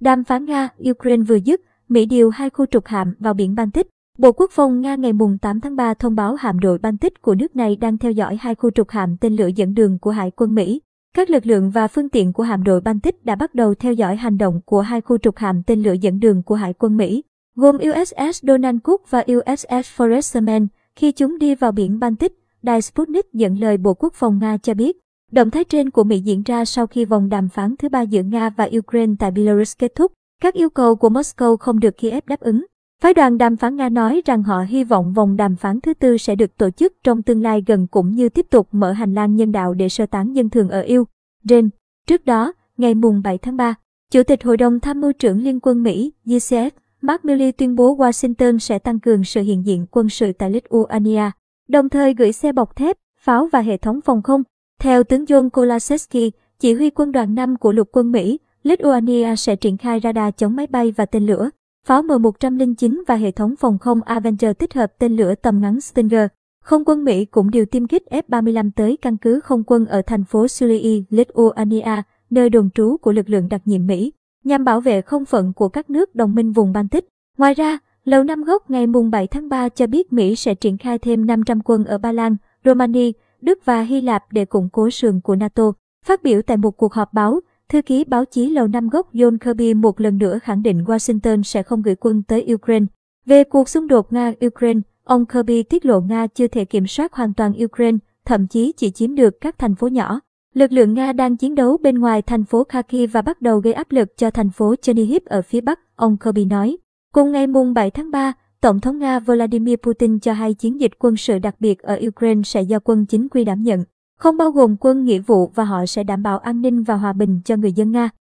Đàm phán Nga-Ukraine vừa dứt, Mỹ điều hai khu trục hạm vào biển Baltic. Bộ Quốc phòng Nga ngày 8 tháng 3 thông báo hạm đội Baltic của nước này đang theo dõi hai khu trục hạm tên lửa dẫn đường của Hải quân Mỹ. Các lực lượng và phương tiện của hạm đội Baltic đã bắt đầu theo dõi hành động của hai khu trục hạm tên lửa dẫn đường của Hải quân Mỹ, gồm USS Donald Cook và USS Forrest khi chúng đi vào biển Baltic. Đài Sputnik dẫn lời Bộ Quốc phòng Nga cho biết, động thái trên của Mỹ diễn ra sau khi vòng đàm phán thứ ba giữa Nga và Ukraine tại Belarus kết thúc. Các yêu cầu của Moscow không được Kiev đáp ứng. Phái đoàn đàm phán Nga nói rằng họ hy vọng vòng đàm phán thứ tư sẽ được tổ chức trong tương lai gần cũng như tiếp tục mở hành lang nhân đạo để sơ tán dân thường ở Ukraine. Trước đó, ngày mùng 7 tháng 3, Chủ tịch Hội đồng Tham mưu trưởng Liên quân Mỹ, GCF, Mark Milley tuyên bố Washington sẽ tăng cường sự hiện diện quân sự tại Lithuania, đồng thời gửi xe bọc thép, pháo và hệ thống phòng không. Theo tướng John Kolaseski, chỉ huy quân đoàn 5 của lục quân Mỹ, Lithuania sẽ triển khai radar chống máy bay và tên lửa, pháo M109 và hệ thống phòng không Avenger tích hợp tên lửa tầm ngắn Stinger. Không quân Mỹ cũng điều tiêm kích F-35 tới căn cứ không quân ở thành phố Sulii, Lithuania, nơi đồn trú của lực lượng đặc nhiệm Mỹ, nhằm bảo vệ không phận của các nước đồng minh vùng Baltic. Ngoài ra, Lầu Năm Góc ngày 7 tháng 3 cho biết Mỹ sẽ triển khai thêm 500 quân ở Ba Lan, Romania, Đức và Hy Lạp để củng cố sườn của NATO. Phát biểu tại một cuộc họp báo, Thư ký báo chí Lầu Năm Góc John Kirby một lần nữa khẳng định Washington sẽ không gửi quân tới Ukraine. Về cuộc xung đột Nga-Ukraine, ông Kirby tiết lộ Nga chưa thể kiểm soát hoàn toàn Ukraine, thậm chí chỉ chiếm được các thành phố nhỏ. Lực lượng Nga đang chiến đấu bên ngoài thành phố Kharkiv và bắt đầu gây áp lực cho thành phố Chernihiv ở phía bắc, ông Kirby nói. Cùng ngày mùng 7 tháng 3, Tổng thống Nga Vladimir Putin cho hay chiến dịch quân sự đặc biệt ở Ukraine sẽ do quân chính quy đảm nhận không bao gồm quân, nghĩa vụ và họ sẽ đảm bảo an ninh và hòa bình cho người dân Nga.